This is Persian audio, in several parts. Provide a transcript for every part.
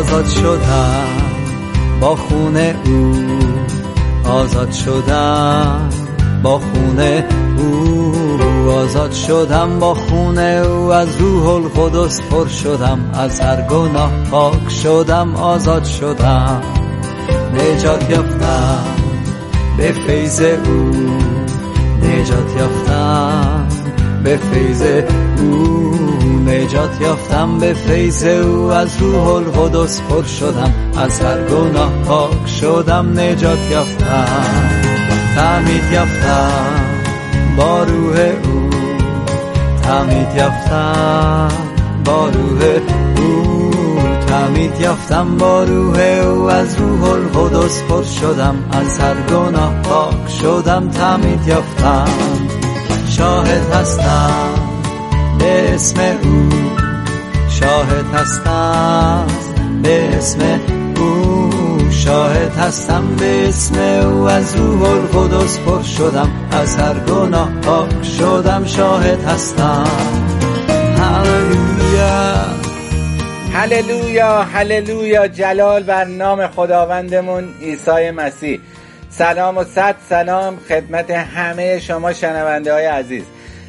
آزاد شدم با خونه او آزاد شدم با خونه او آزاد شدم با خونه او از روح القدس پر شدم از هر گناه پاک شدم آزاد شدم. نجات یافتم به فیض او نجات یافتم به فیض او. نجات یافتم به فیض او از روح القدس پر شدم از هر گناه پاک شدم نجات یافتم تعمید یافتم با روح او تعمید یافتم با روح او تعمید یافتم با روح او از روح القدس پر شدم از هر گناه پاک شدم تعمید یافتم شاهد هستم. به اسم او. شاهد هستم به اسم او. شاهد هستم به اسم او. از روح القدس پر شدم از هر گناه پاک شدم شاهد هستم. هللویا. هللویا هللویا جلال بر نام خداوندمون عیسی مسیح. سلام و صد سلام خدمت همه شما شنونده های عزیز.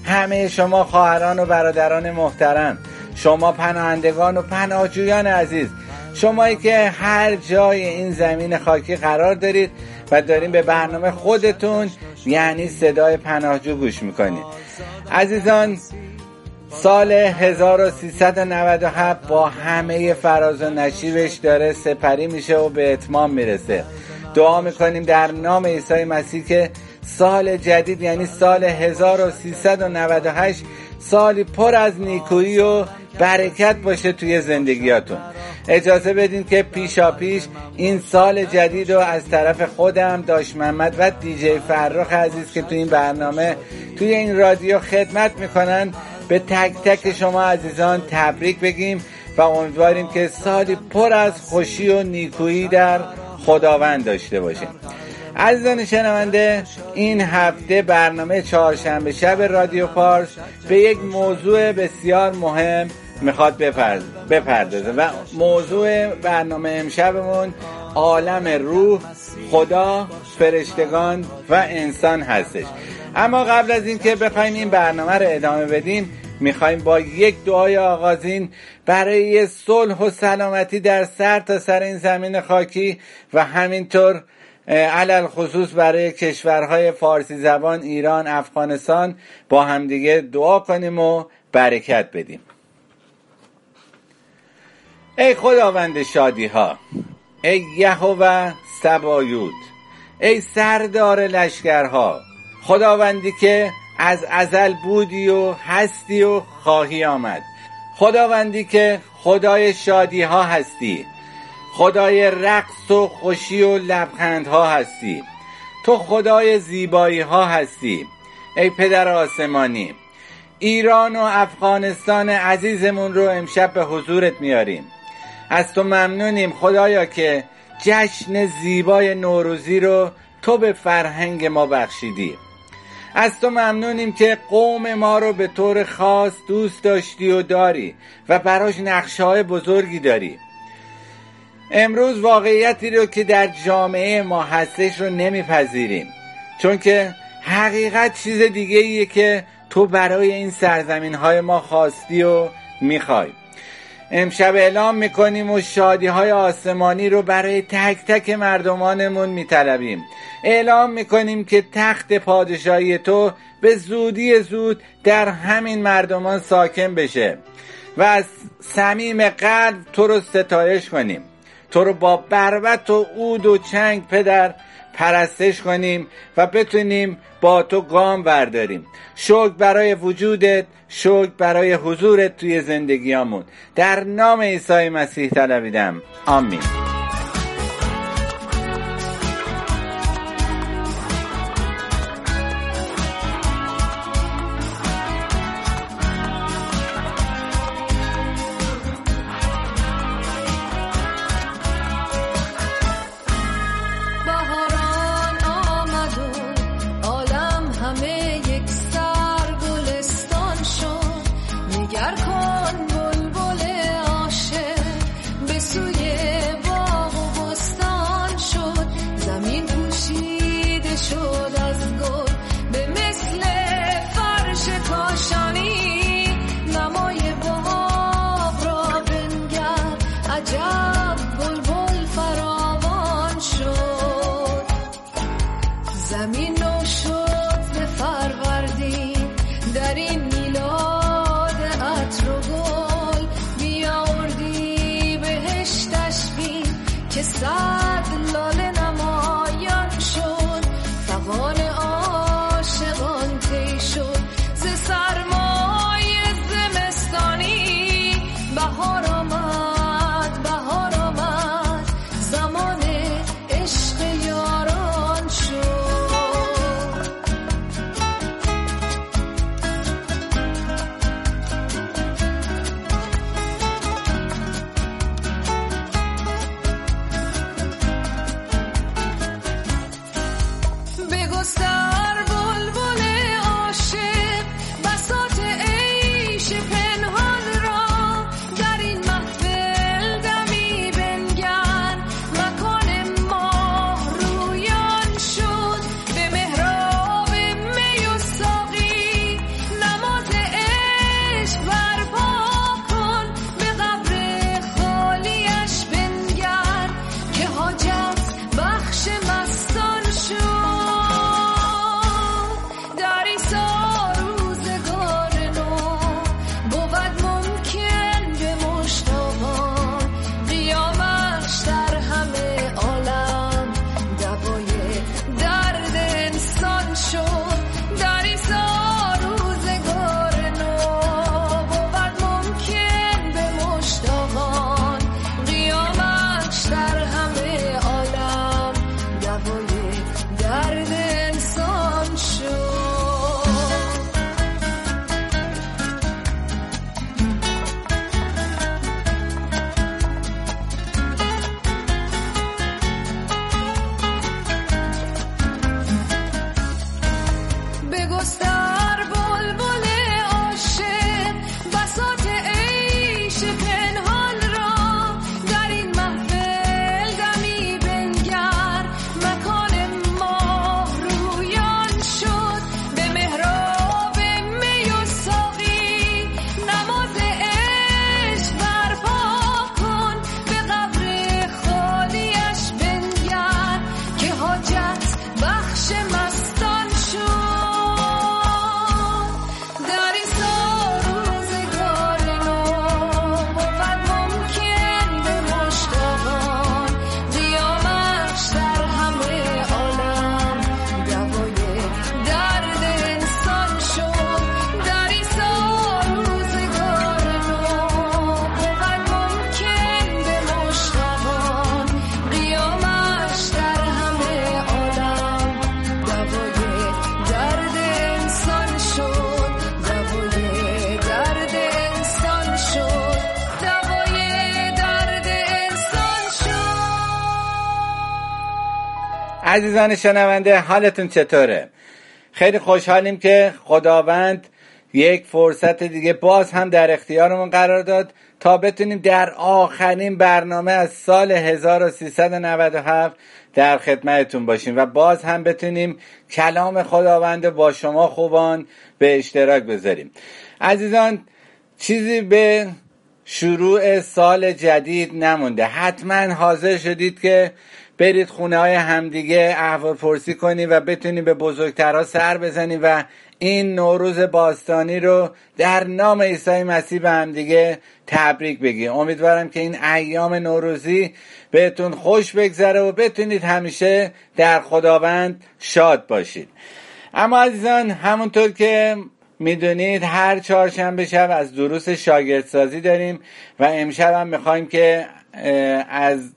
همه شما خواهران و برادران محترم شما پناهندگان و پناهجویان عزیز شمایی که هر جای این زمین خاکی قرار دارید و داریم به برنامه خودتون یعنی صدای پناهجو گوش می‌کنید. عزیزان سال 1397 با همه فراز و نشیبش داره سپری میشه و به اتمام می‌رسه. دعا می‌کنیم در نام عیسی مسیح که سال جدید یعنی سال 1398 سالی پر از نیکویی و برکت باشه توی زندگیاتون. اجازه بدین که پیشا پیش این سال جدید رو از طرف خودم داش محمد و دیجی فرخ عزیز که توی این برنامه توی این رادیو خدمت می‌کنن به تک تک شما عزیزان تبریک بگیم و امیدواریم که سالی پر از خوشی و نیکویی در خداوند داشته باشیم عزیزان شنونده این هفته برنامه چهارشنبه شب رادیو پارس به یک موضوع بسیار مهم می‌خواد بپردازه و موضوع برنامه امشبمون عالم روح خدا فرشتگان و انسان هستش. اما قبل از اینکه بخوایم این برنامه رو ادامه بدیم می‌خوایم با یک دعای آغازین برای صلح و سلامتی در سر تا سر این زمین خاکی و همینطور علل خصوص برای کشورهای فارسی زبان ایران افغانستان با همدیگه دعا کنیم و برکت بدیم. ای خداوند شادی ها ای یهوه سبایود ای سردار لشکرها خداوندی که از ازل بودی و هستی و خواهی آمد. خداوندی که خدای شادی ها هستی. خدای رقص و خوشی و لبخند ها هستی. تو خدای زیبایی ها هستی. ای پدر آسمانی ایران و افغانستان عزیزمون رو امشب به حضورت میاریم. از تو ممنونیم خدایا که جشن زیبای نوروزی رو تو به فرهنگ ما بخشیدی. از تو ممنونیم که قوم ما رو به طور خاص دوست داشتی و داری و براش نقشه های بزرگی داری. امروز واقعیتی رو که در جامعه ما هستش رو نمیپذیریم. چون که حقیقت چیز دیگه ایه که تو برای این سرزمین های ما خواستی و می‌خوای. امشب اعلام می‌کنیم و شادی های آسمانی رو برای تک تک مردمانمون میطلبیم. اعلام می‌کنیم که تخت پادشاهی تو به زودی زود در همین مردمان ساکن بشه و از صمیم قلب تو رو ستایش کنیم. تو رو با بربت و عود و چنگ پدر پرستش کنیم و بتونیم با تو گام برداریم. شکر برای وجودت شکر برای حضورت توی زندگیامون. در نام عیسی مسیح طلبیدم. آمین. عزیزان شنونده حالتون چطوره؟ خیلی خوشحالیم که خداوند یک فرصت دیگه باز هم در اختیارمون قرار داد تا بتونیم در آخرین برنامه از سال 1397 در خدمتتون باشیم و باز هم بتونیم کلام خداوند با شما خوبان به اشتراک بذاریم. عزیزان چیزی به شروع سال جدید نمونده. حتما حاضر شدید که برید خونه های همدیگه احوال پرسی کنی و بتونی به بزرگترها سر بزنی و این نوروز باستانی رو در نام عیسی مسیح به همدیگه تبریک بگی. امیدوارم که این ایام نوروزی بهتون خوش بگذره و بتونید همیشه در خداوند شاد باشید. اما عزیزان همونطور که می‌دونید هر چهارشنبه شب از دروس شاگردسازی داریم و امشب هم می‌خوایم که از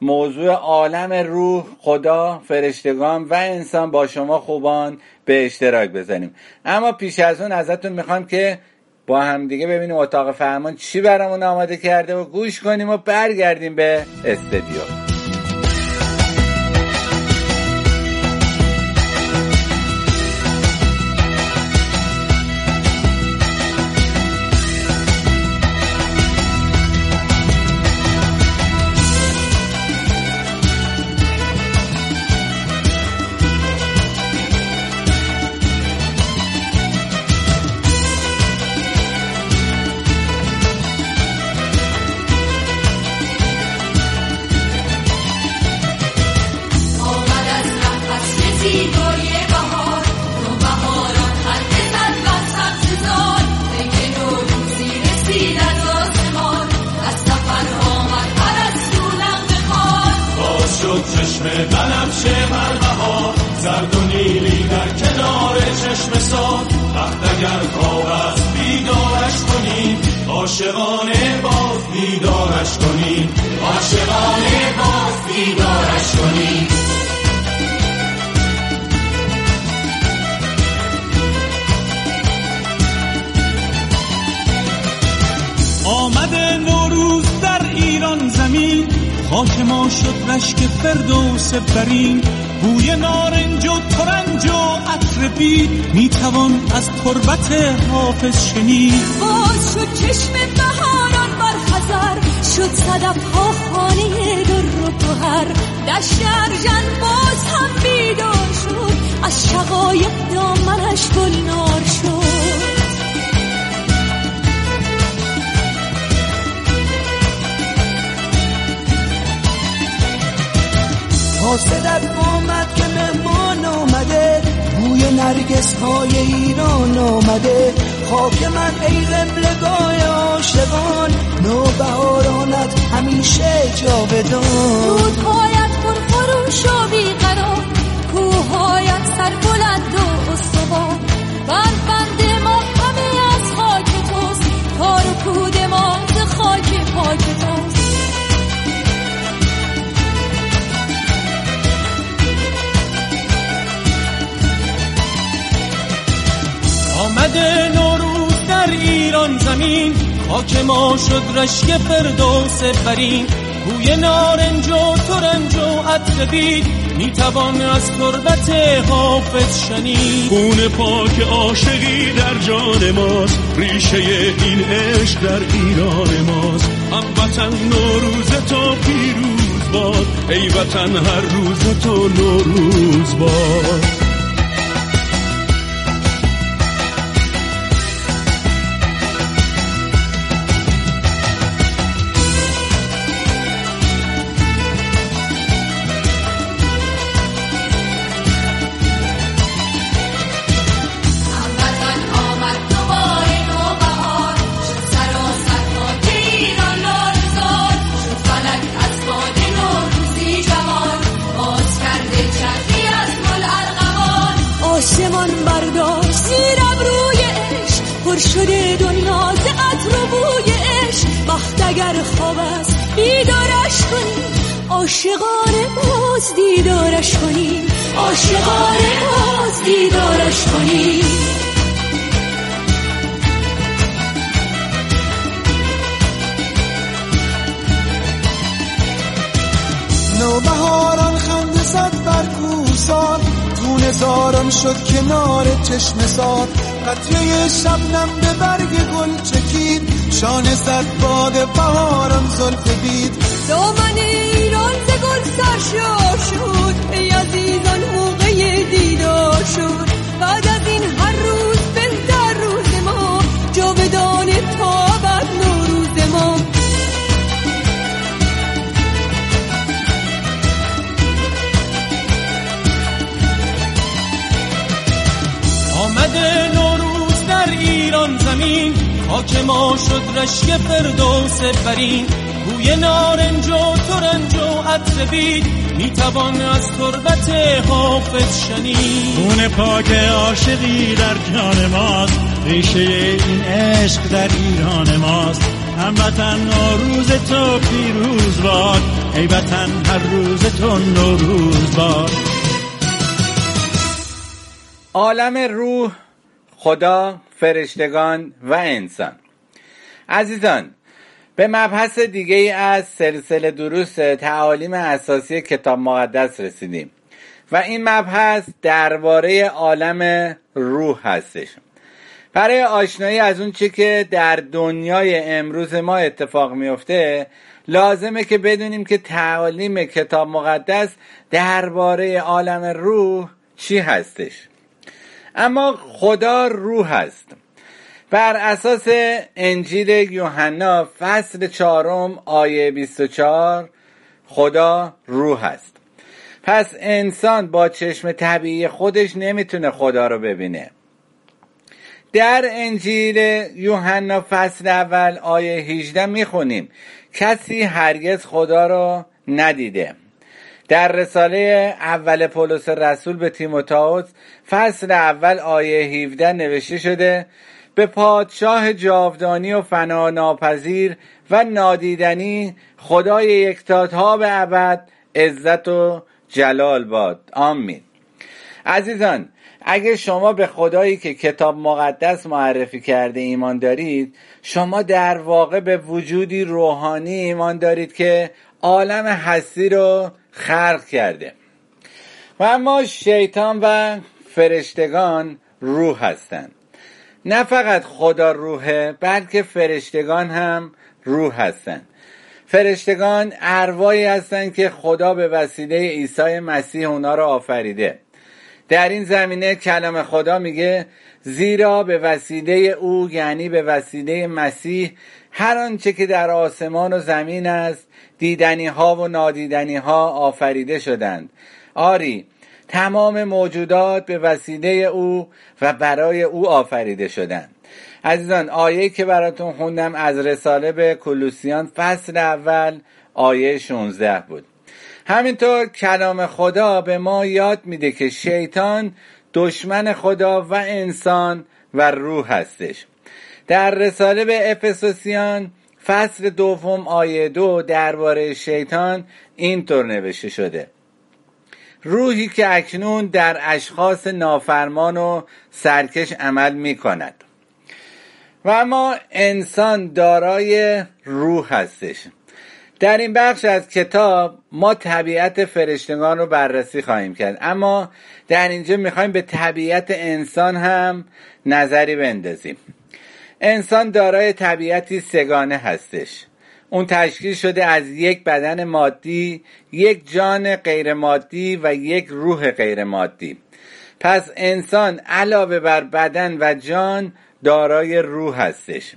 موضوع عالم روح خدا فرشتگان و انسان با شما خوبان به اشتراک بزنیم. اما پیش از اون ازتون می‌خوام که با هم دیگه ببینیم اتاق فرمان چی برامون آماده کرده و گوش کنیم و برگردیم به استدیو نرگس های ایران آمده. خاک من ای قبلگاه عاشقان. نوبهارانت همیشه جاودان. رودهایت پر خروش و بیقرار. کوههایت سر بلند و آمد نوروز در ایران زمین. خاک ما شد رشک فردوس برین بوی نارنج و ترنج و عطر بید. می‌توان از تربت حافظ شنید. خون پاک عاشقی در جان ماست. ریشه این عشق در ایران ماست. هم وطن نوروز تو پیروز باد. ای وطن هر روز تو نوروز باد. عاشقانه باز دیدارش کنیم نوبهاران خنده زد بر هزاران شد کنار چشم سار. قطره شبنم به برگ گل چکید شانه زد باد بهاران زلف بید دامن ایران ز گل سرشار شد ای عزیزان شد. بعد از این هر روز بهتر روز ما. جاودان تا بعد نوروز ما. نوروز در ایران زمین. خاک ما شد رشک فردوس برین. بوی نارنج و ترنج و عطر بید می‌توان از تربت حافظ شنید. خون پاک عاشقی در جان ماست. ریشه این عشق در ایران ماست. هموطن نوروز تو پیروز باد. ای وطن هر روز تو نوروز باد. عالم روح خدا فرشتگان و انسان. عزیزان به مبحث دیگه ای از سلسله دروس تعالیم اساسی کتاب مقدس رسیدیم. و این مبحث درباره عالم روح هستش. برای آشنایی از اون چی که در دنیای امروز ما اتفاق میفته لازمه که بدونیم که تعالیم کتاب مقدس درباره عالم روح چی هستش. اما خدا روح هست. بر اساس انجیل یوحنا فصل چهارم آیه 24 خدا روح است. پس انسان با چشم طبیعی خودش نمی‌تونه خدا رو ببینه. در انجیل یوحنا فصل اول آیه 18 می‌خونیم کسی هرگز خدا رو ندیده. در رساله اول پولس رسول به تیموتائوس فصل اول آیه 17 نوشته شده به پادشاه جاودانی و فنا ناپذیر و نادیدنی خدای یکتاتها به ابد عزت و جلال باد. آمین. عزیزان اگه شما به خدایی که کتاب مقدس معرفی کرده ایمان دارید شما در واقع به وجودی روحانی ایمان دارید که عالم هستی رو خلق کرده. و اما شیطان و فرشتگان روح هستند. نه فقط خدا روحه بلکه فرشتگان هم روح هستند فرشتگان ارواحی هستند که خدا به وسیله عیسی مسیح اونا را آفریده. در این زمینه کلام خدا میگه زیرا به وسیله او یعنی به وسیله مسیح هر آنچه که در آسمان و زمین است دیدنی ها و نادیدنی ها آفریده شدند. آری تمام موجودات به وسیله او و برای او آفریده شدند. عزیزان آیه که براتون خوندم از رساله به کلوسیان فصل اول آیه 16 بود. همینطور کلام خدا به ما یاد میده که شیطان دشمن خدا و انسان و روح هستش. در رساله به افسوسیان فصل دوم آیه دو درباره شیطان اینطور نوشته شده. روحی که اکنون در اشخاص نافرمان و سرکش عمل می کند و اما انسان دارای روح هستش. در این بخش از کتاب ما طبیعت فرشتگان رو بررسی خواهیم کرد. اما در اینجا می‌خوایم به طبیعت انسان هم نظری بندازیم. انسان دارای طبیعتی سگانه هستش. اون تشکیل شده از یک بدن مادی یک جان غیر مادی و یک روح غیر مادی پس انسان علاوه بر بدن و جان دارای روح هستش.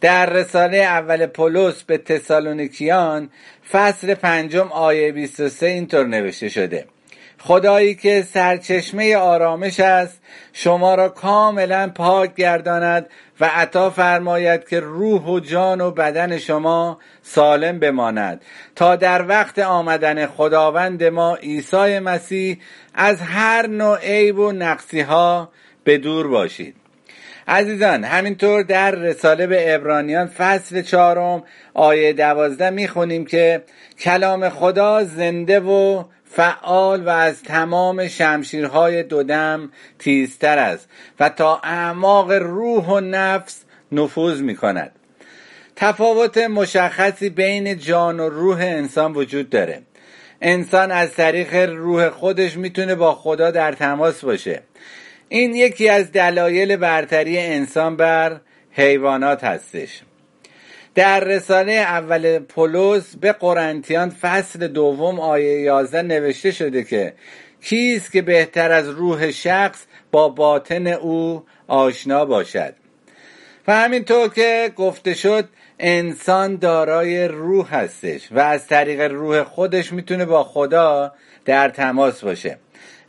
در رساله اول پولس به تسالونیکیان فصل پنجم آیه 23 اینطور نوشته شده. خدایی که سرچشمه آرامش است شما را کاملا پاک گرداند و عطا فرماید که روح و جان و بدن شما سالم بماند. تا در وقت آمدن خداوند ما عیسی مسیح از هر نوع عیب و نقصی ها به دور باشید. عزیزان همینطور در رساله به ابرانیان فصل چهارم آیه دوازده می‌خونیم که کلام خدا زنده و فعال و از تمام شمشیرهای دودم تیزتر است و تا اعماق روح و نفس نفوذ می کند تفاوت مشخصی بین جان و روح انسان وجود داره. انسان از طریق روح خودش می‌تونه با خدا در تماس باشه. این یکی از دلایل برتری انسان بر حیوانات هستش. در رساله اول پولس به قرنتیان فصل دوم آیه 11 نوشته شده که کیست که بهتر از روح شخص با باطن او آشنا باشد؟ و همینطور که گفته شد انسان دارای روح هستش و از طریق روح خودش می‌تونه با خدا در تماس باشه.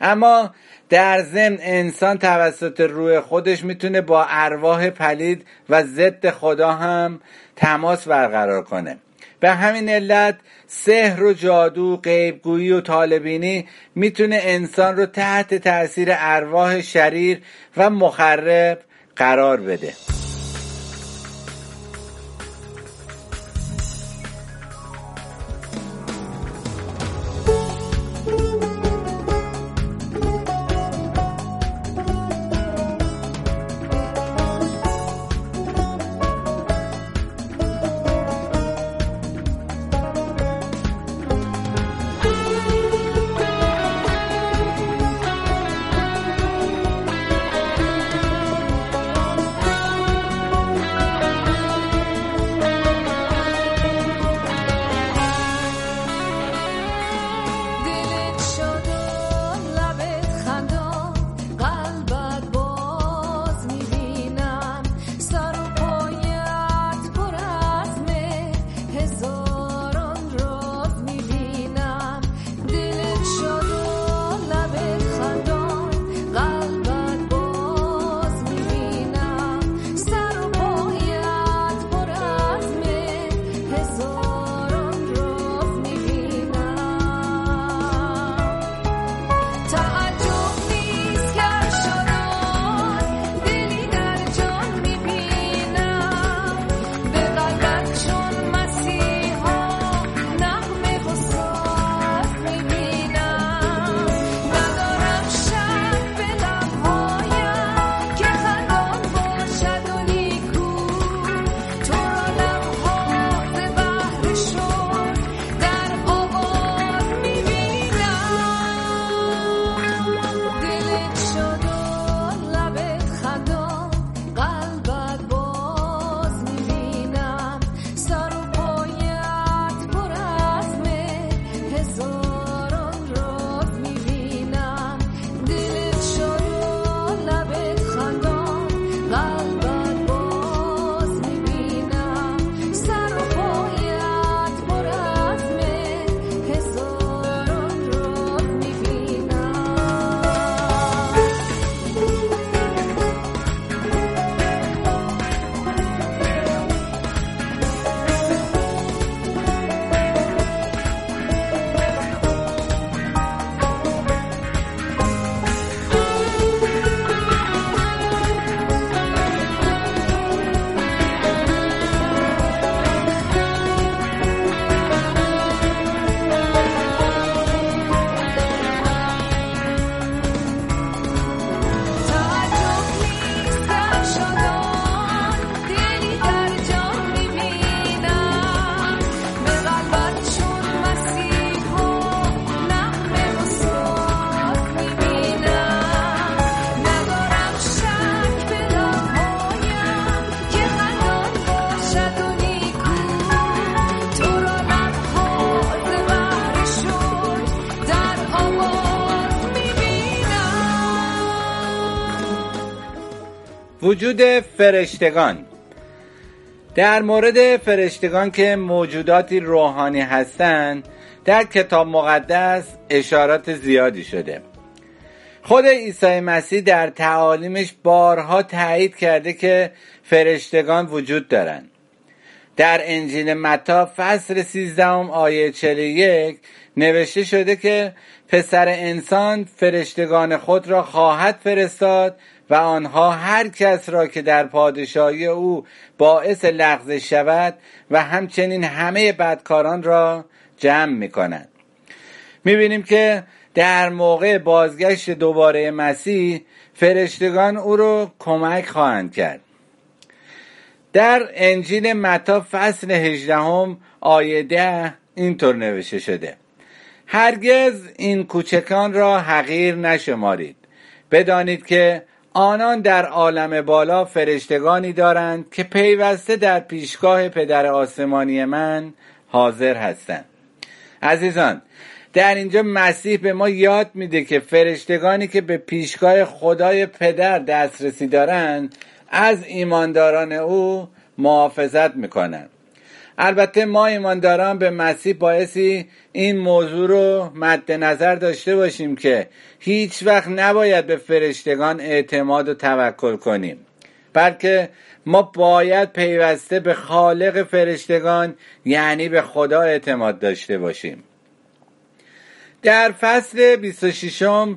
اما در ضمن انسان توسط روح خودش می‌تونه با ارواح پلید و ضد خدا هم تماس برقرار کنه. به همین علت سحر و جادو غیبگویی و طالبینی می‌تونه انسان رو تحت تاثیر ارواح شریر و مخرب قرار بده. وجود فرشتگان. در مورد فرشتگان که موجوداتی روحانی هستند در کتاب مقدس اشارات زیادی شده. خود عیسی مسیح در تعالیمش بارها تایید کرده که فرشتگان وجود دارند. در انجیل متا فصل 13 آیه 41 نوشته شده که پسر انسان فرشتگان خود را خواهد فرستاد و آنها هر کس را که در پادشاهی او باعث لغزش شود و همچنین همه بدکاران را جمع می کنند می‌بینیم که در موقع بازگشت دوباره مسیح فرشتگان او رو کمک خواهند کرد. در انجیل متا فصل 18 آیه 10 اینطور نوشته شده. هرگز این کوچکان را حقیر نشمارید. بدانید که آنان در عالم بالا فرشتگانی دارند که پیوسته در پیشگاه پدر آسمانی من حاضر هستند. عزیزان در اینجا مسیح به ما یاد میده که فرشتگانی که به پیشگاه خدای پدر دسترسی دارند از ایمانداران او محافظت می‌کنند. البته ما ایمانداران به مسیح باعثی این موضوع رو مد نظر داشته باشیم که هیچ وقت نباید به فرشتگان اعتماد و توکل کنیم. بلکه ما باید پیوسته به خالق فرشتگان یعنی به خدا اعتماد داشته باشیم. در فصل 26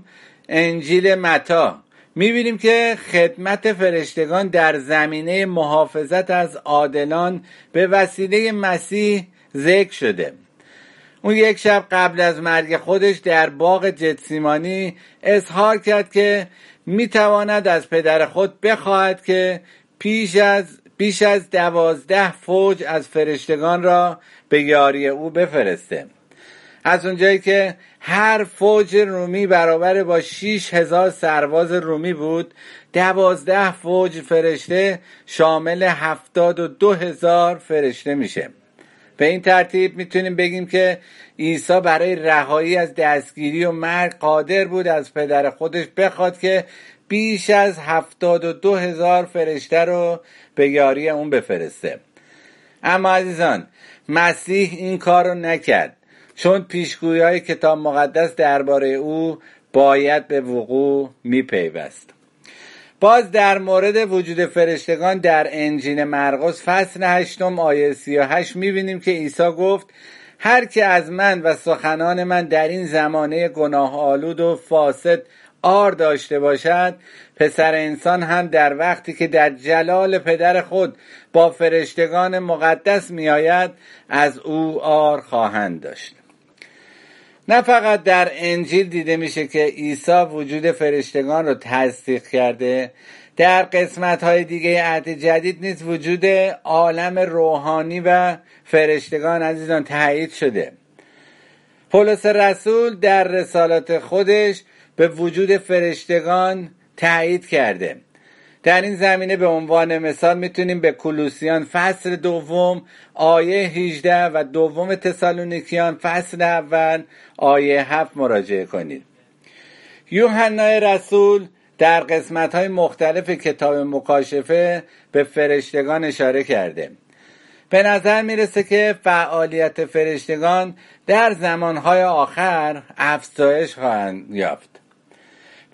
انجیل متا می‌بینیم که خدمت فرشتگان در زمینه محافظت از عادلان به وسیله مسیح ذکر شده. اون یک شب قبل از مرگ خودش در باغ جتسیمانی اظهار کرد که می‌تواند از پدر خود بخواهد که پیش از بیش از دوازده فوج از فرشتگان را به یاری او بفرسته. از اونجایی که هر فوج رومی برابر با شیش هزار سرباز رومی بود. دوازده فوج فرشته شامل هفتاد و دو هزار فرشته میشه. به این ترتیب می‌تونیم بگیم که عیسی برای رهایی از دستگیری و مرگ قادر بود از پدر خودش بخواد که بیش از هفتاد و دو هزار فرشته رو به یاری اون بفرسته. اما عزیزان مسیح این کار رو نکرد. چون پیشگویی کتاب مقدس درباره او باید به وقوع میپیوست. باز در مورد وجود فرشتگان در انجیل مرقس فصل هشتم آیه سی و هشت می‌بینیم که عیسی گفت هر که از من و سخنان من در این زمانه گناه آلود و فاسد آر داشته باشد پسر انسان هم در وقتی که در جلال پدر خود با فرشتگان مقدس میآید از او آر خواهند داشت. نه فقط در انجیل دیده میشه که عیسی وجود فرشتگان رو تصدیق کرده در قسمت های دیگه عهد جدید نیست وجود عالم روحانی و فرشتگان عزیزان تایید شده. پولس رسول در رسالات خودش به وجود فرشتگان تایید کرده. در این زمینه به عنوان مثال می‌تونیم به کلوسیان فصل دوم آیه 18 و دوم تسالونیکیان فصل اول آیه 7 مراجعه کنید. یوحنای رسول در قسمت های مختلف کتاب مکاشفه به فرشتگان اشاره کرده. به نظر می‌رسه که فعالیت فرشتگان در زمانهای آخر افزایش خواهند یافت.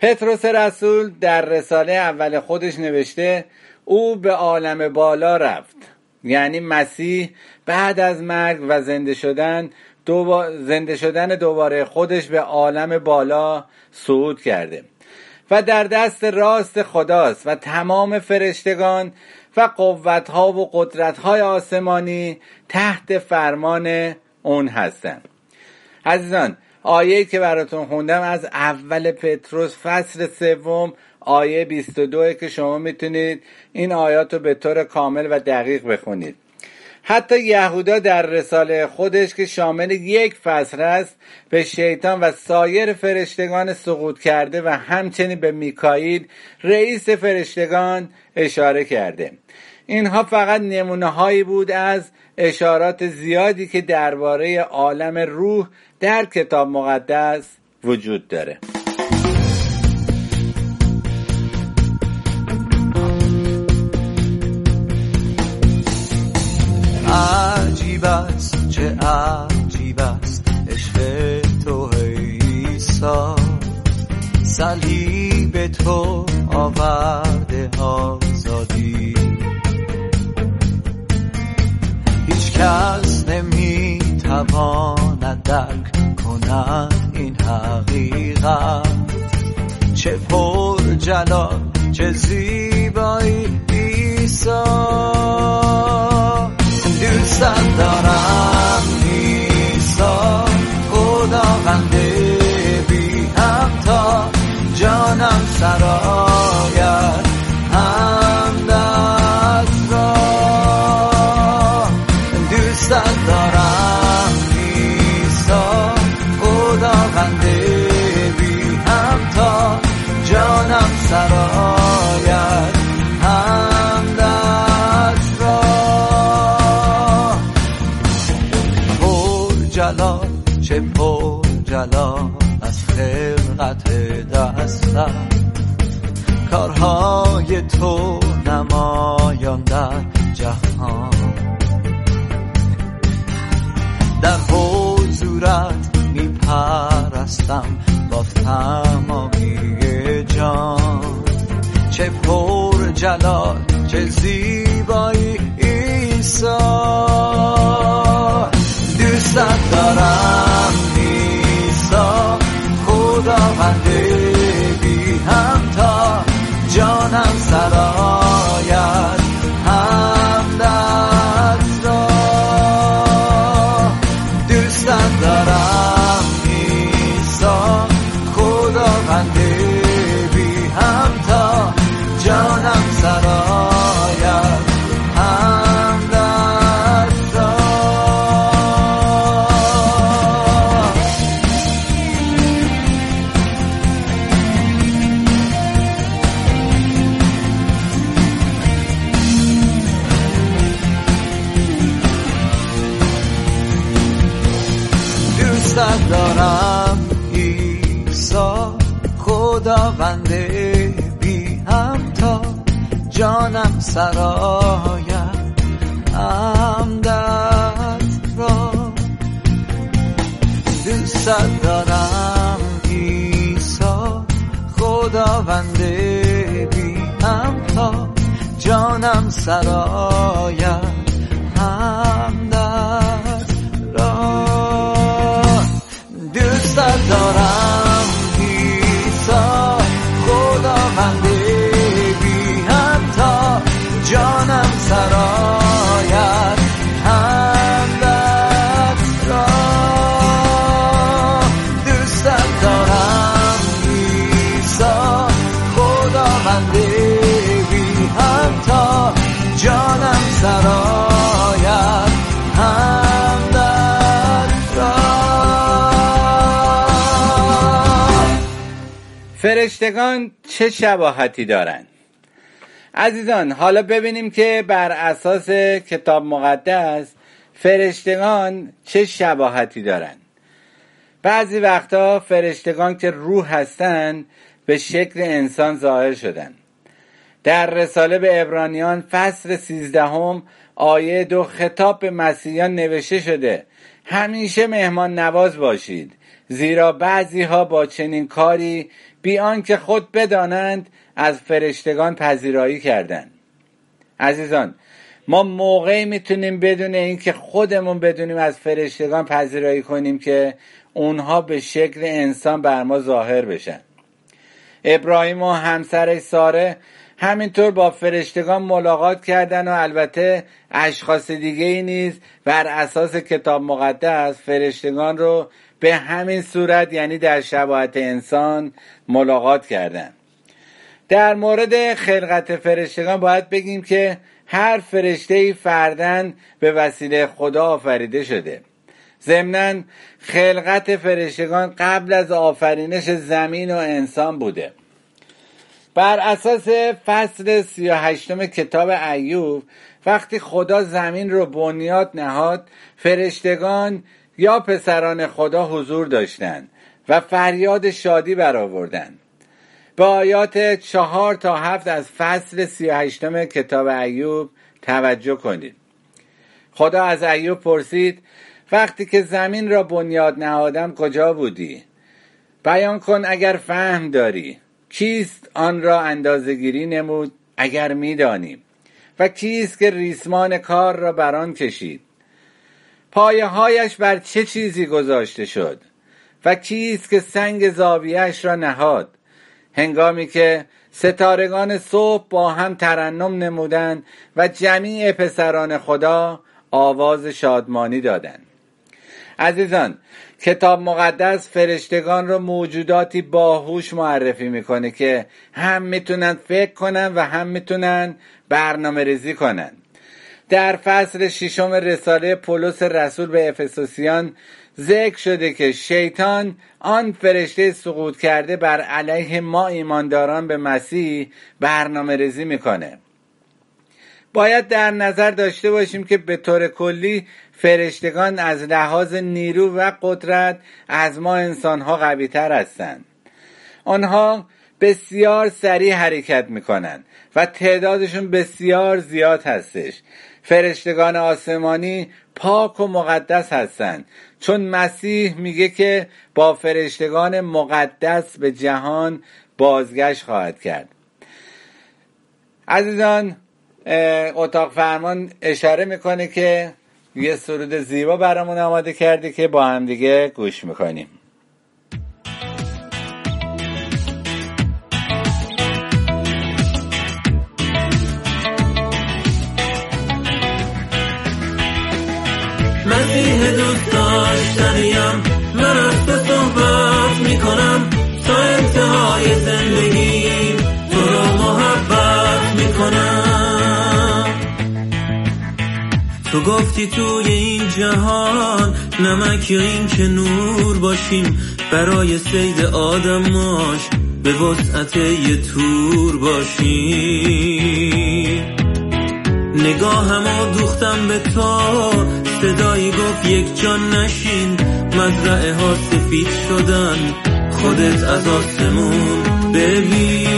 پتروس رسول در رساله اول خودش نوشته او به عالم بالا رفت. یعنی مسیح بعد از مرگ و زنده شدن زنده شدن دوباره خودش به عالم بالا صعود کرده. و در دست راست خداست و تمام فرشتگان و قوتها و قدرتهای آسمانی تحت فرمان اون هستند عزیزان آیه که براتون خوندم از اول پتروس فصل سوم آیه 22 که شما می‌تونید این آیات رو به طور کامل و دقیق بخونید. حتی یهودا در رساله خودش که شامل یک فصل است به شیطان و سایر فرشتگان سقوط کرده و همچنین به میکائیل رئیس فرشتگان اشاره کرده. اینها فقط نمونه هایی بود از اشارات زیادی که درباره عالم روح در کتاب مقدس وجود داره. عجیب است چه عجیب است. عشق تو صلیب تو آورده آزادی نمی‌تواند درک کند این حقیقت. چه پر جلال چه زیبایی ایسا دوست دارم ایسا خداوند بی همتا جانم سرایت دستم کارهای تو standará. فرشتگان چه شباهتی دارند عزیزان حالا ببینیم که بر اساس کتاب مقدس فرشتگان چه شباهتی دارند بعضی وقتا فرشتگان که روح هستند به شکل انسان ظاهر شدن. در رساله به ابرانیان فصل سیزدهم آیه دو خطاب به مسیحیان نوشته شده همیشه مهمان نواز باشید زیرا بعضی ها با چنین کاری بیان که خود بدانند از فرشتگان پذیرایی کردند. عزیزان ما موقعی می‌تونیم بدون اینکه خودمون بدونیم از فرشتگان پذیرایی کنیم که اونها به شکل انسان بر ما ظاهر بشن. ابراهیم و همسرش ساره همینطور با فرشتگان ملاقات کردن و البته اشخاص دیگه ای نیز بر اساس کتاب مقدس فرشتگان رو به همین صورت یعنی در شباهت انسان ملاقات کردن. در مورد خلقت فرشتگان باید بگیم که هر فرشته ای فردن به وسیله خدا آفریده شده. ضمنا خلقت فرشتگان قبل از آفرینش زمین و انسان بوده. بر اساس فصل 38 کتاب ایوب وقتی خدا زمین رو بنیاد نهاد فرشتگان یا پسران خدا حضور داشتند و فریاد شادی برآوردند. به آیات چهار تا هفت از فصل 38 کتاب ایوب توجه کنید. خدا از ایوب پرسید وقتی که زمین را بنیاد نهادم کجا بودی؟ بیان کن اگر فهم داری. کیست آن را اندازگیری نمود اگر می‌دانیم و کیست که ریسمان کار را بر آن کشید؟ پایه هایش بر چه چیزی گذاشته شد و کیست که سنگ زاویهش را نهاد؟ هنگامی که ستارگان صبح با هم ترنم نمودند و جمیع پسران خدا آواز شادمانی دادند. عزیزان کتاب مقدس فرشتگان رو موجوداتی باهوش معرفی می‌کنه که هم می‌تونن فکر کنن و هم می‌تونن برنامه ریزی کنن. در فصل ششم رساله پولس رسول به افسوسیان ذکر شده که شیطان آن فرشته سقوط کرده بر علیه ما ایمانداران به مسیح برنامه ریزی می‌کنه. باید در نظر داشته باشیم که به طور کلی فرشتگان از لحاظ نیرو و قدرت از ما انسانها قوی تر هستند. آنها بسیار سریع حرکت می‌کنند و تعدادشون بسیار زیاد هستش. فرشتگان آسمانی پاک و مقدس هستند. چون مسیح میگه که با فرشتگان مقدس به جهان بازگشت خواهد کرد. عزیزان اتاق فرمان اشاره می‌کنه که یه سرود زیبا برامون آماده کرده که با هم دیگه گوش می‌کنیم. صحبت می‌کنم تا انتهای زندگی تو رو محبت می‌کنم. تو گفتی توی این جهان نمک این که نور باشیم برای سید آدماش به وسعت یه تور باشیم. نگاهم دوختم به تو. صدایی گفت یک جان نشین. مزرعه ها سفید شدن. خودت از آسمون ببین.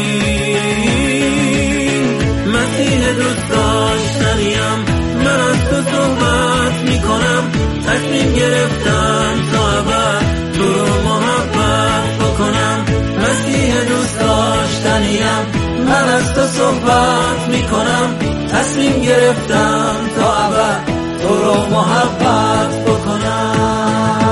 مسیح دوست داشتنیم. من از تو صحبت می‌کنم. تصمیم گرفتم از تو صحبت می‌کنم تصمیم گرفتم تا ابد تو رو محبت بکنم.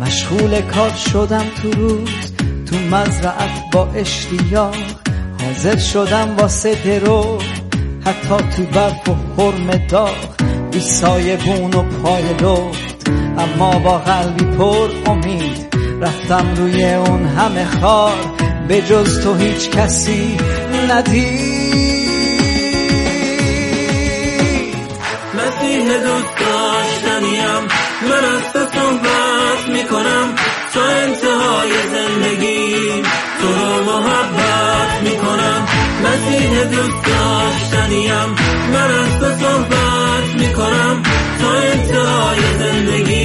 مشغول کار شدم تو روز تو مزرعت با اشتیاق حاضر شدم واسه درو حتی تو برف و حرم داغ بی سایه بون و پای لفت اما با قلبی پر امید رفتم روی اون همه خار. به جز تو هیچ کسی ندید. مسیح دوست داشتنیم. من از تو صحبت می‌کنم. تا انتهای زندگی. تو رو محبت می‌کنم. مسیح دوست داشتنیم. من از تو صحبت می‌کنم. تا انتهای زندگی.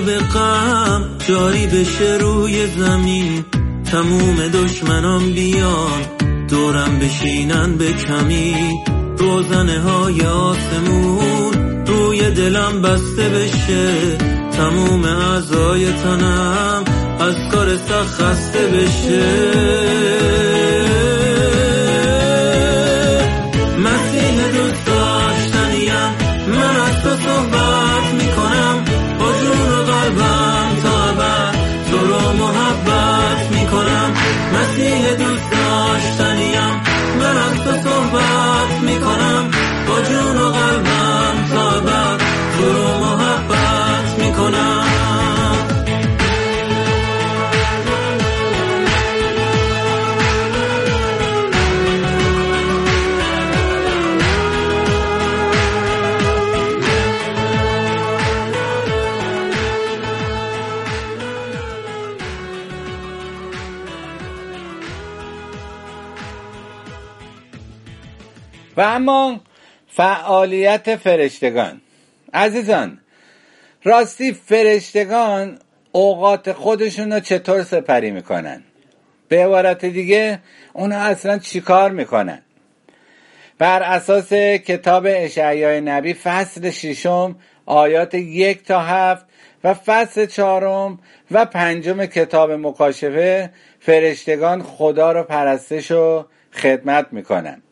سیلاب غم جاری بشه روی زمین. تموم دشمنان بیان دورم بشینن به کمی. روزنه های آسمون روی دلم بسته بشه. تموم اعضای تنم از کار سخت خسته بشه. مسیح و اما فعالیت فرشتگان. عزیزان راستی فرشتگان اوقات خودشون رو چطور سپری می‌کنن؟ به عبارت دیگه اونا اصلا چیکار می‌کنن؟ بر اساس کتاب اشعیای نبی فصل ششم آیات یک تا هفت و فصل چهارم و پنجم کتاب مکاشفه فرشتگان خدا رو پرستش و خدمت می‌کنن.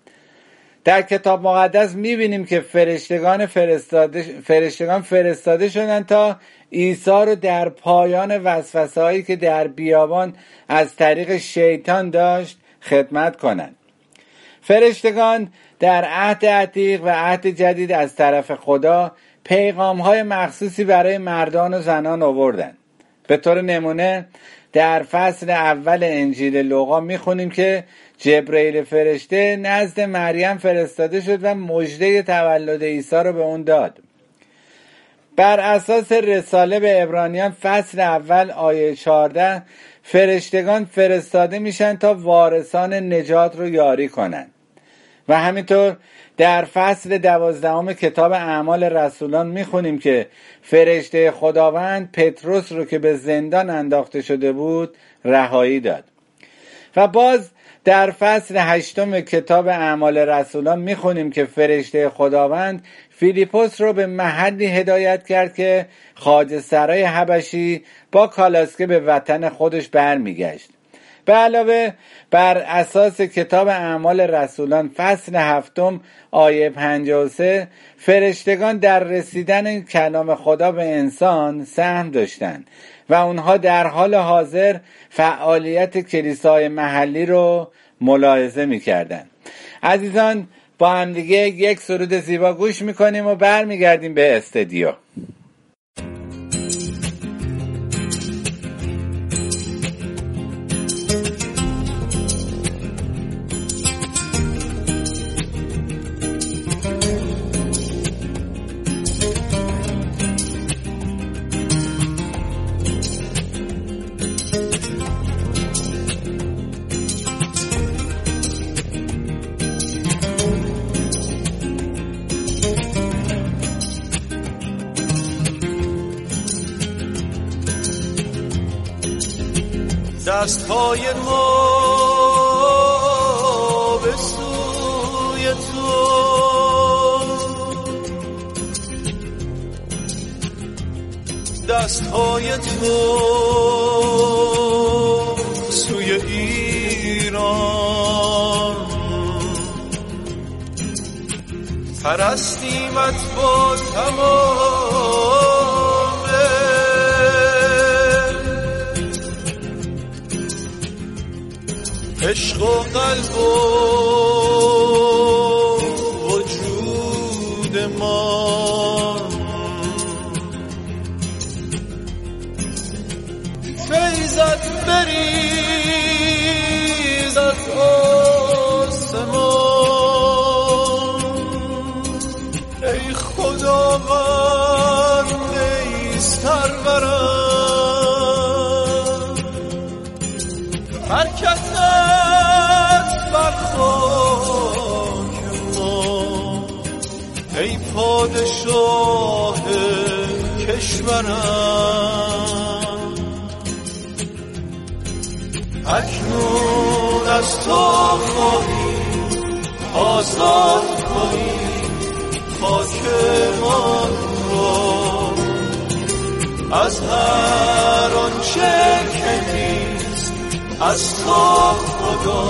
در کتاب مقدس می‌بینیم که فرشتگان فرستاده, فرشتگان فرستاده شدن تا عیسی رو در پایان وسوسه هایی که در بیابان از طریق شیطان داشت خدمت کنند. فرشتگان در عهد عتیق و عهد جدید از طرف خدا پیغام های مخصوصی برای مردان و زنان آوردن. به طور نمونه در فصل اول انجیل لوقا می‌خونیم که جبرئیل فرشته نزد مریم فرستاده شد و مژده تولد عیسی رو به اون داد. بر اساس رساله به ابرانیان فصل اول آیه 14 فرشتگان فرستاده میشن تا وارثان نجات رو یاری کنند و همینطور در فصل دوازدهم کتاب اعمال رسولان می‌خونیم که فرشته خداوند پتروس رو که به زندان انداخته شده بود رهایی داد. و باز در فصل هشتم کتاب اعمال رسولان می‌خونیم که فرشته خداوند فیلیپوس رو به محلی هدایت کرد که خاج سرای حبشی با کالاسکه به وطن خودش برمیگشت. به علاوه بر اساس کتاب اعمال رسولان فصل هفتم آیه 53 فرشتگان در رسیدن کلام خدا به انسان سهم داشتند. و اونها در حال حاضر فعالیت کلیسای محلی رو ملاحظه می‌کردن. عزیزان با هم دیگه یک سرود زیبا گوش می‌کنیم و برمیگردیم به استدیو. های ما به سوی تو. دست های تو سوی ایران. پرستیمت با تمام عشق و قلب و وجود ما. فیضت بریز از آسمان. ای خداوند ای سرورم برکتت پادشاه کشورم. اکنون از تو خواهی آزاد کنی خاک ما را. از هر آنچه که نیست از تو خدا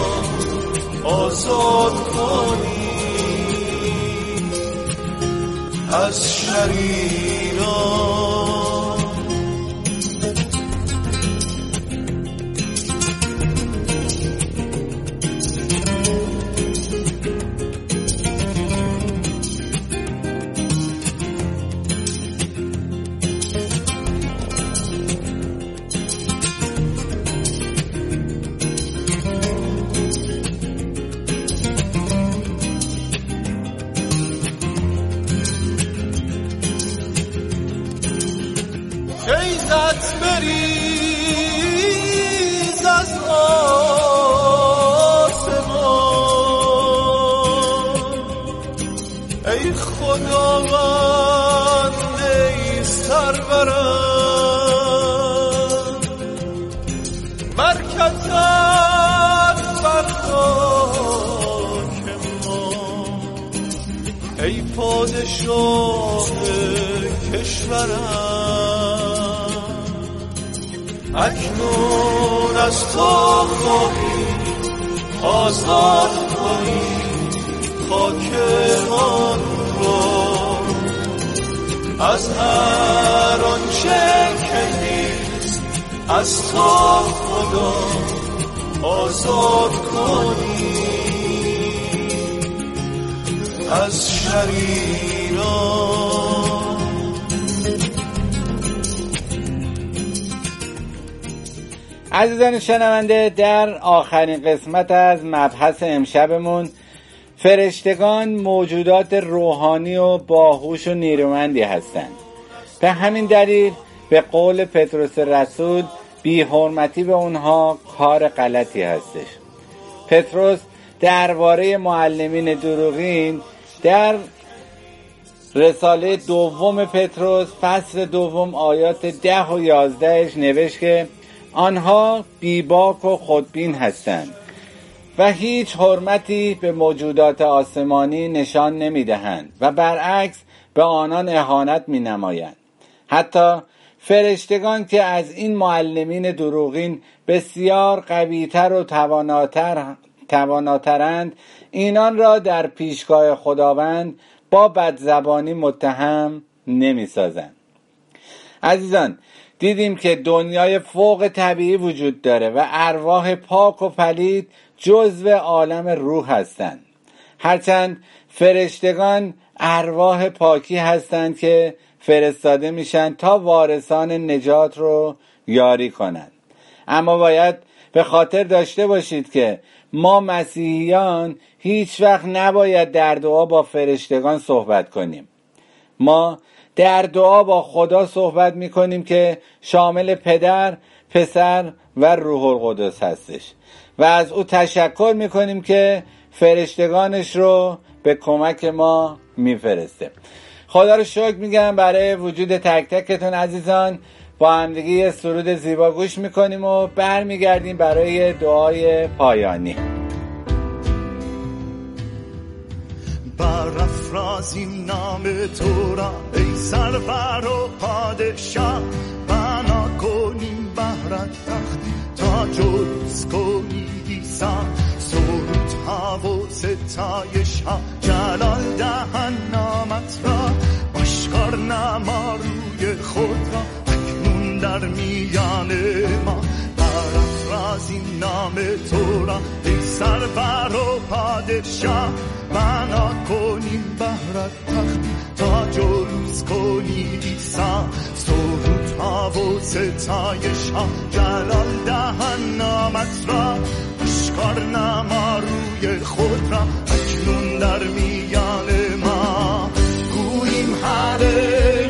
آزاد کنی از شریران تو خواهی آزاد کنی خاک من را از هر آنچه که نیست از تو خدا آزاد کنی از شریران عزیزان شنونده در آخرین قسمت از مبحث امشبمون فرشتگان موجودات روحانی و باهوش و نیرومندی هستند. به همین دلیل به قول پتروس رسول بی حرمتی به اونها کار غلطی هستش. پتروس درباره معلمین دروغین در رساله دوم پتروس فصل دوم آیات ده و یازدهش نوشت که آنها بیباک و خودبین هستند و هیچ حرمتی به موجودات آسمانی نشان نمی دهند و برعکس به آنان اهانت می نمایند حتی فرشتگان که از این معلمین دروغین بسیار قویتر و تواناتر تواناترند اینان را در پیشگاه خداوند با بدزبانی متهم نمی سازند عزیزان دیدیم که دنیای فوق طبیعی وجود داره و ارواح پاک و پلید جزو عالم روح هستند. هرچند فرشتگان ارواح پاکی هستند که فرستاده میشن تا وارثان نجات رو یاری کنند. اما باید به خاطر داشته باشید که ما مسیحیان هیچ وقت نباید در دعا با فرشتگان صحبت کنیم. ما در دعا با خدا صحبت می کنیم که شامل پدر، پسر و روح القدس هستش. و از او تشکر می کنیم که فرشتگانش رو به کمک ما میفرسته. خدا رو شکر میگم برای وجود تک تکتون عزیزان با همدیگه یه سرود زیبا گوش می‌کنیم و برمیگردیم برای دعای پایانی. برافرازیم نام تو را ای سرور و پادشاه بنا کنیم بهرت تختی تا جلوس کنی ایسا سرود ها و ستایش ها جلال دهن نامت را باشکار نما روی خود را اکنون در میان ما. برافرازیم نام تو را ای سرور و پادشاه بنا کنیم بهرت تختی تا جلوس کنی ایسا سرود ها و ستایش ها جلال دهن نامت را اشکار نما روی خود را اکنون در میان ما. گوییم هللویا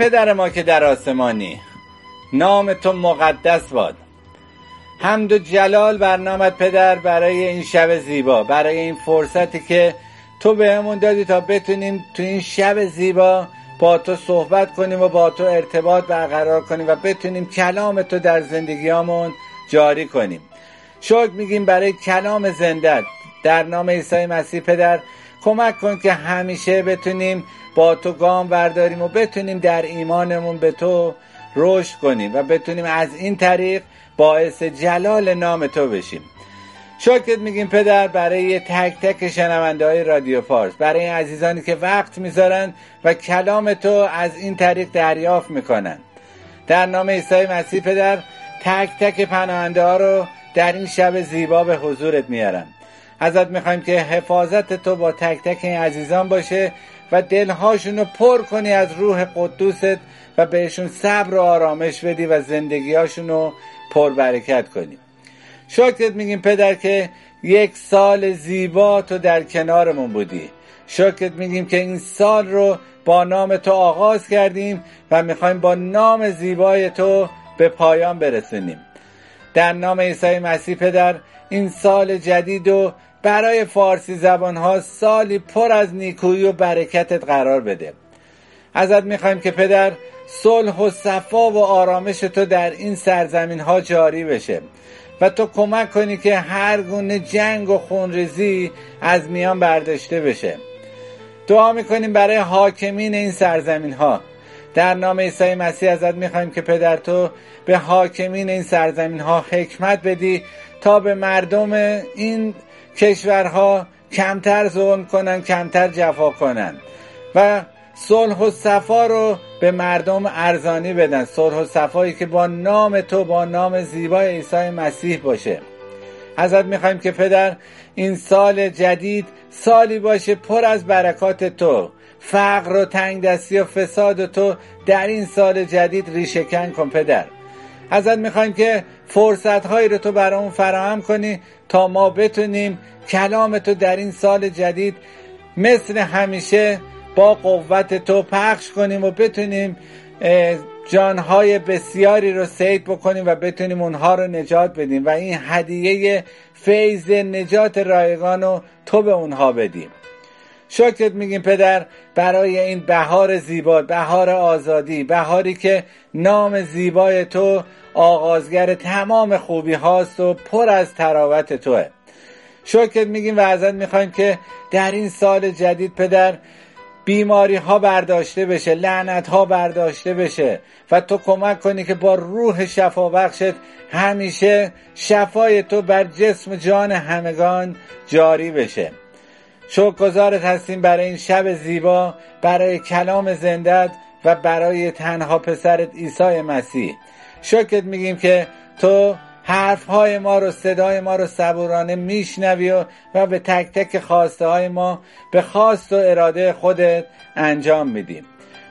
پدر ما که در آسمانی نام تو مقدس باد. حمد و جلال بر نامت پدر برای این شب زیبا برای این فرصتی که تو بهمون دادی تا بتونیم تو این شب زیبا با تو صحبت کنیم و با تو ارتباط برقرار کنیم و بتونیم کلام تو در زندگیامون جاری کنیم. شکر میگیم برای کلام زنده در نام عیسی مسیح پدر کمک کن که همیشه بتونیم با تو گام برداریم و بتونیم در ایمانمون به تو رشد کنیم و بتونیم از این طریق باعث جلال نام تو بشیم. شکرت میگیم پدر برای تک تک شنونده های رادیو فارس برای عزیزانی که وقت می‌ذارن و کلام تو از این طریق دریافت می‌کنن. در نام عیسی مسیح پدر تک تک پناهنده ها رو در این شب زیبا به حضورت میارم. ازت می‌خوایم که حفاظت تو با تک تک این عزیزان باشه و دلهاشون رو پر کنی از روح قدوست و بهشون صبر و آرامش بدی و زندگیهاشون رو پربرکت کنی. شکرت میگیم پدر که یک سال زیبا تو در کنارمون بودی. شکرت میگیم که این سال رو با نام تو آغاز کردیم و می‌خوایم با نام زیبای تو به پایان برسونیم. در نام عیسی مسیح پدر این سال جدید و برای فارسی زبان ها سالی پر از نیکویی و برکتت قرار بده. ازت می‌خوایم که پدر صلح و صفا و آرامش تو در این سرزمین ها جاری بشه و تو کمک کنی که هر گونه جنگ و خونریزی از میان برداشته بشه. دعا می‌کنیم برای حاکمین این سرزمین ها در نام عیسی مسیح ازت می‌خوایم که پدر تو به حاکمین این سرزمین ها حکمت بدی تا به مردم این کشورها کمتر ظلم کنن کمتر جفا کنن. و صلح و صفا رو به مردم ارزانی بدن. صلح و صفایی که با نام تو با نام زیبای عیسی مسیح باشه. ازت می‌خوایم که پدر این سال جدید سالی باشه پر از برکات تو. فقر و تنگ دستی و فساد و تو در این سال جدید ریشهکن کن پدر. ازت می‌خوایم که فرصت هایی رو تو برامون فراهم کنی تا ما بتونیم کلام تو در این سال جدید مثل همیشه با قوت تو پخش کنیم و بتونیم جانهای بسیاری رو سید بکنیم و بتونیم اونها رو نجات بدیم و این هدیه فیض نجات رایگان رو تو به اونها بدیم. شکرت میگیم پدر برای این بهار زیبا بهار آزادی بهاری که نام زیبای تو آغازگر تمام خوبی هاست و پر از تراوت توه. شکرت میگیم و ازت می‌خوایم که در این سال جدید پدر بیماری ها برداشته بشه لعنت ها برداشته بشه و تو کمک کنی که با روح شفا بخشت همیشه شفای تو بر جسم جان همگان جاری بشه. شکرگزارت هستیم برای این شب زیبا برای کلام زندت و برای تنها پسرت عیسی مسیح. شکرت میگیم که تو حرف های ما رو صدای ما رو صبورانه میشنوی و, و به تک تک خواسته های ما به خواست و اراده خودت انجام میدیم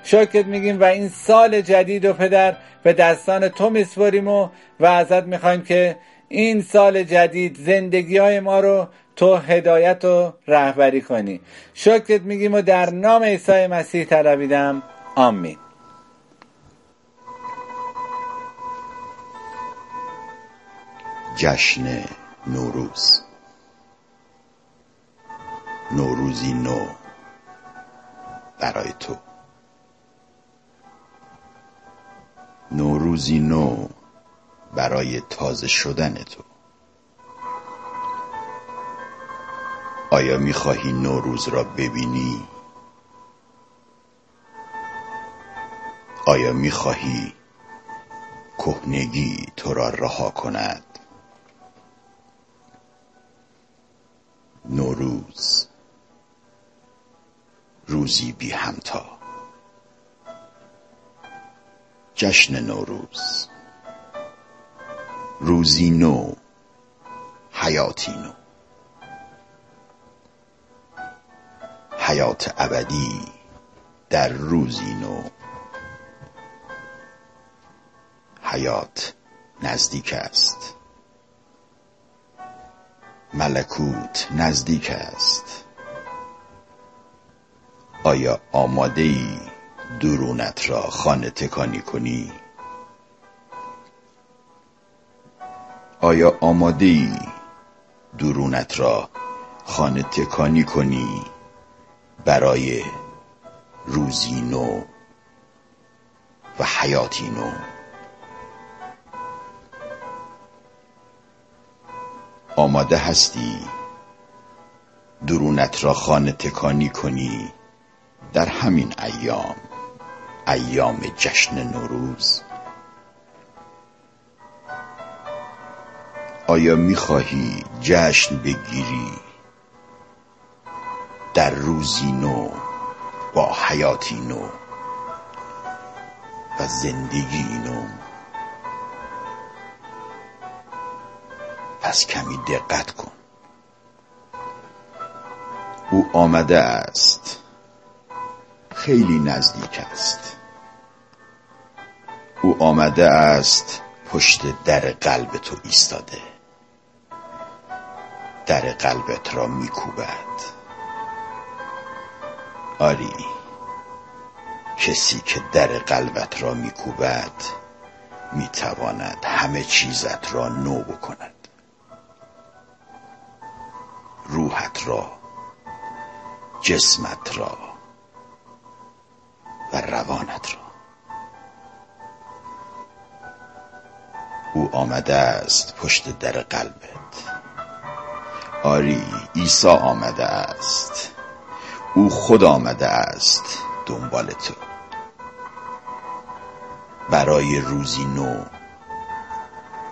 شکرت میگیم و این سال جدید و پدر به دستان تو میسپریم و و ازت می‌خوایم که این سال جدید زندگی های ما رو تو هدایت و رهبری کنی. شکرت میگیم و در نام عیسی مسیح طلبیدم. آمین. جشن نوروز نوروزی نو برای تو نوروزی نو برای تازه شدن تو آیا می‌خواهی نوروز را ببینی؟ آیا می‌خواهی کهنگی تو را رها کند؟ نوروز. روزی بی همتا. جشن نوروز. روزی نو. حیاتی نو. حیات ابدی در روزی نو. حیات نزدیک است. ملکوت نزدیک است. آیا آماده ای درونت را خانه تکانی کنی؟ آیا آماده ای درونت را خانه تکانی کنی برای روزی نو و حیاتی نو؟ آماده هستی؟ درونت را خانه تکانی کنی در همین ایام ایام جشن نوروز؟ آیا می‌خواهی جشن بگیری در روزی نو با حیاتی نو و زندگی نو؟ پس کمی دقت کن. او آمده است. خیلی نزدیک است. او آمده است پشت در قلب تو ایستاده. در قلبت را میکوبد. آری کسی که در قلبت را میکوبد می‌تواند همه چیزت را نو بکند. روحت را جسمت را و روانت را. او آمده است پشت در قلبت. آری عیسی آمده است. او خود آمده است دنبال تو. برای روزی نو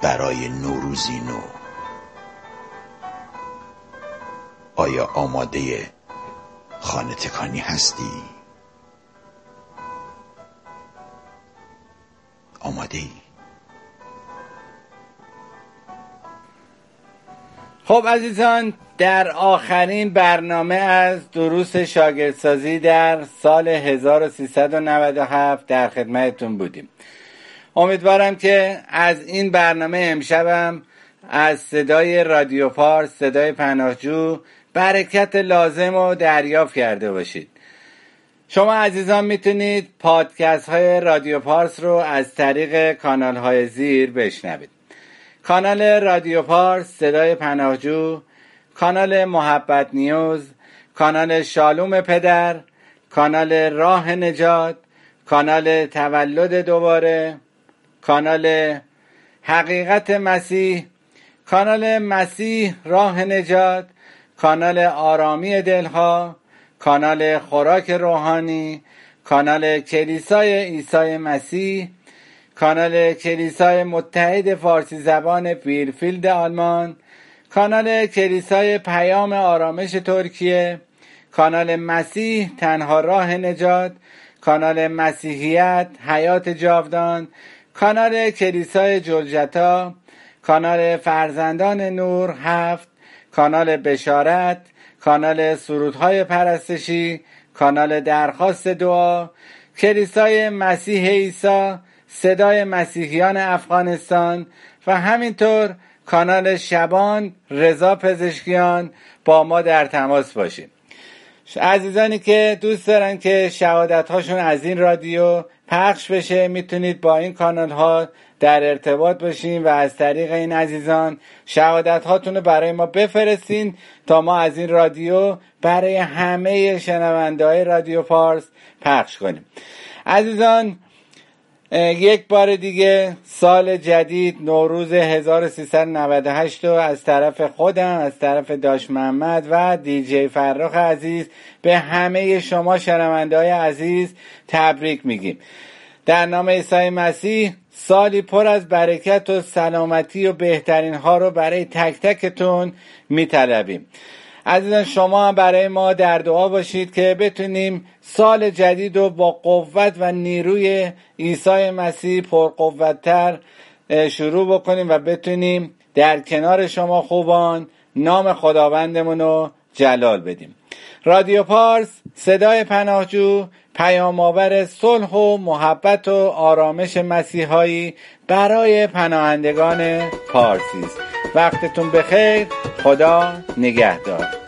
برای نوروزی نو. آیا آماده خانه تکانی هستی؟ آماده ای؟ خب عزیزان در آخرین برنامه از دروس شاگردسازی در سال 1397 در خدمتتون بودیم امیدوارم که از این برنامه امشبم از صدای رادیو پارس صدای پناهجو برکت لازم رو دریافت کرده باشید. شما عزیزان می‌تونید پادکست های رادیو پارس رو از طریق کانال های زیر بشنوید. کانال رادیو پارس صدای پناهجو کانال محبت نیوز کانال شالوم پدر کانال راه نجات کانال تولد دوباره کانال حقیقت مسیح کانال مسیح راه نجات کانال آرامی دلها کانال خوراک روحانی کانال کلیسای عیسی مسیح کانال کلیسای متحد فارسی زبان بیرفیلد آلمان کانال کلیسای پیام آرامش ترکیه کانال مسیح تنها راه نجات کانال مسیحیت حیات جاودان کانال کلیسای جلجتا کانال فرزندان نور هفت کانال بشارت کانال سرودهای پرستشی کانال درخواست دعا کلیسای مسیح عیسی صدای مسیحیان افغانستان و همینطور کانال شبان رضا پزشکیان با ما در تماس باشید عزیزانی که دوست دارن که شهادت هاشون از این رادیو پخش بشه می‌تونید با این کانال ها در ارتباط باشین و از طریق این عزیزان شهادت هاتون رو برای ما بفرستین تا ما از این رادیو برای همه شنونده های رادیو پارس پخش کنیم. عزیزان یک بار دیگه سال جدید نوروز 1398 رو از طرف خودم از طرف داش محمد و دیجی فرخ عزیز به همه شما شنونده های عزیز تبریک میگیم. در نام عیسی مسیح سالی پر از برکت و سلامتی و بهترین ها رو برای تک تکتون میطلبیم. عزیزان شما برای ما در دعا باشید که بتونیم سال جدید رو با قوت و نیروی عیسی مسیح پرقوتتر شروع بکنیم و بتونیم در کنار شما خوبان نام خداوندمون رو جلال بدیم. رادیو پارس صدای پناهجو پیام آور صلح و محبت و آرامش مسیحایی برای پناهندگان پارسی است وقتتون بخیر. خدا نگهدار.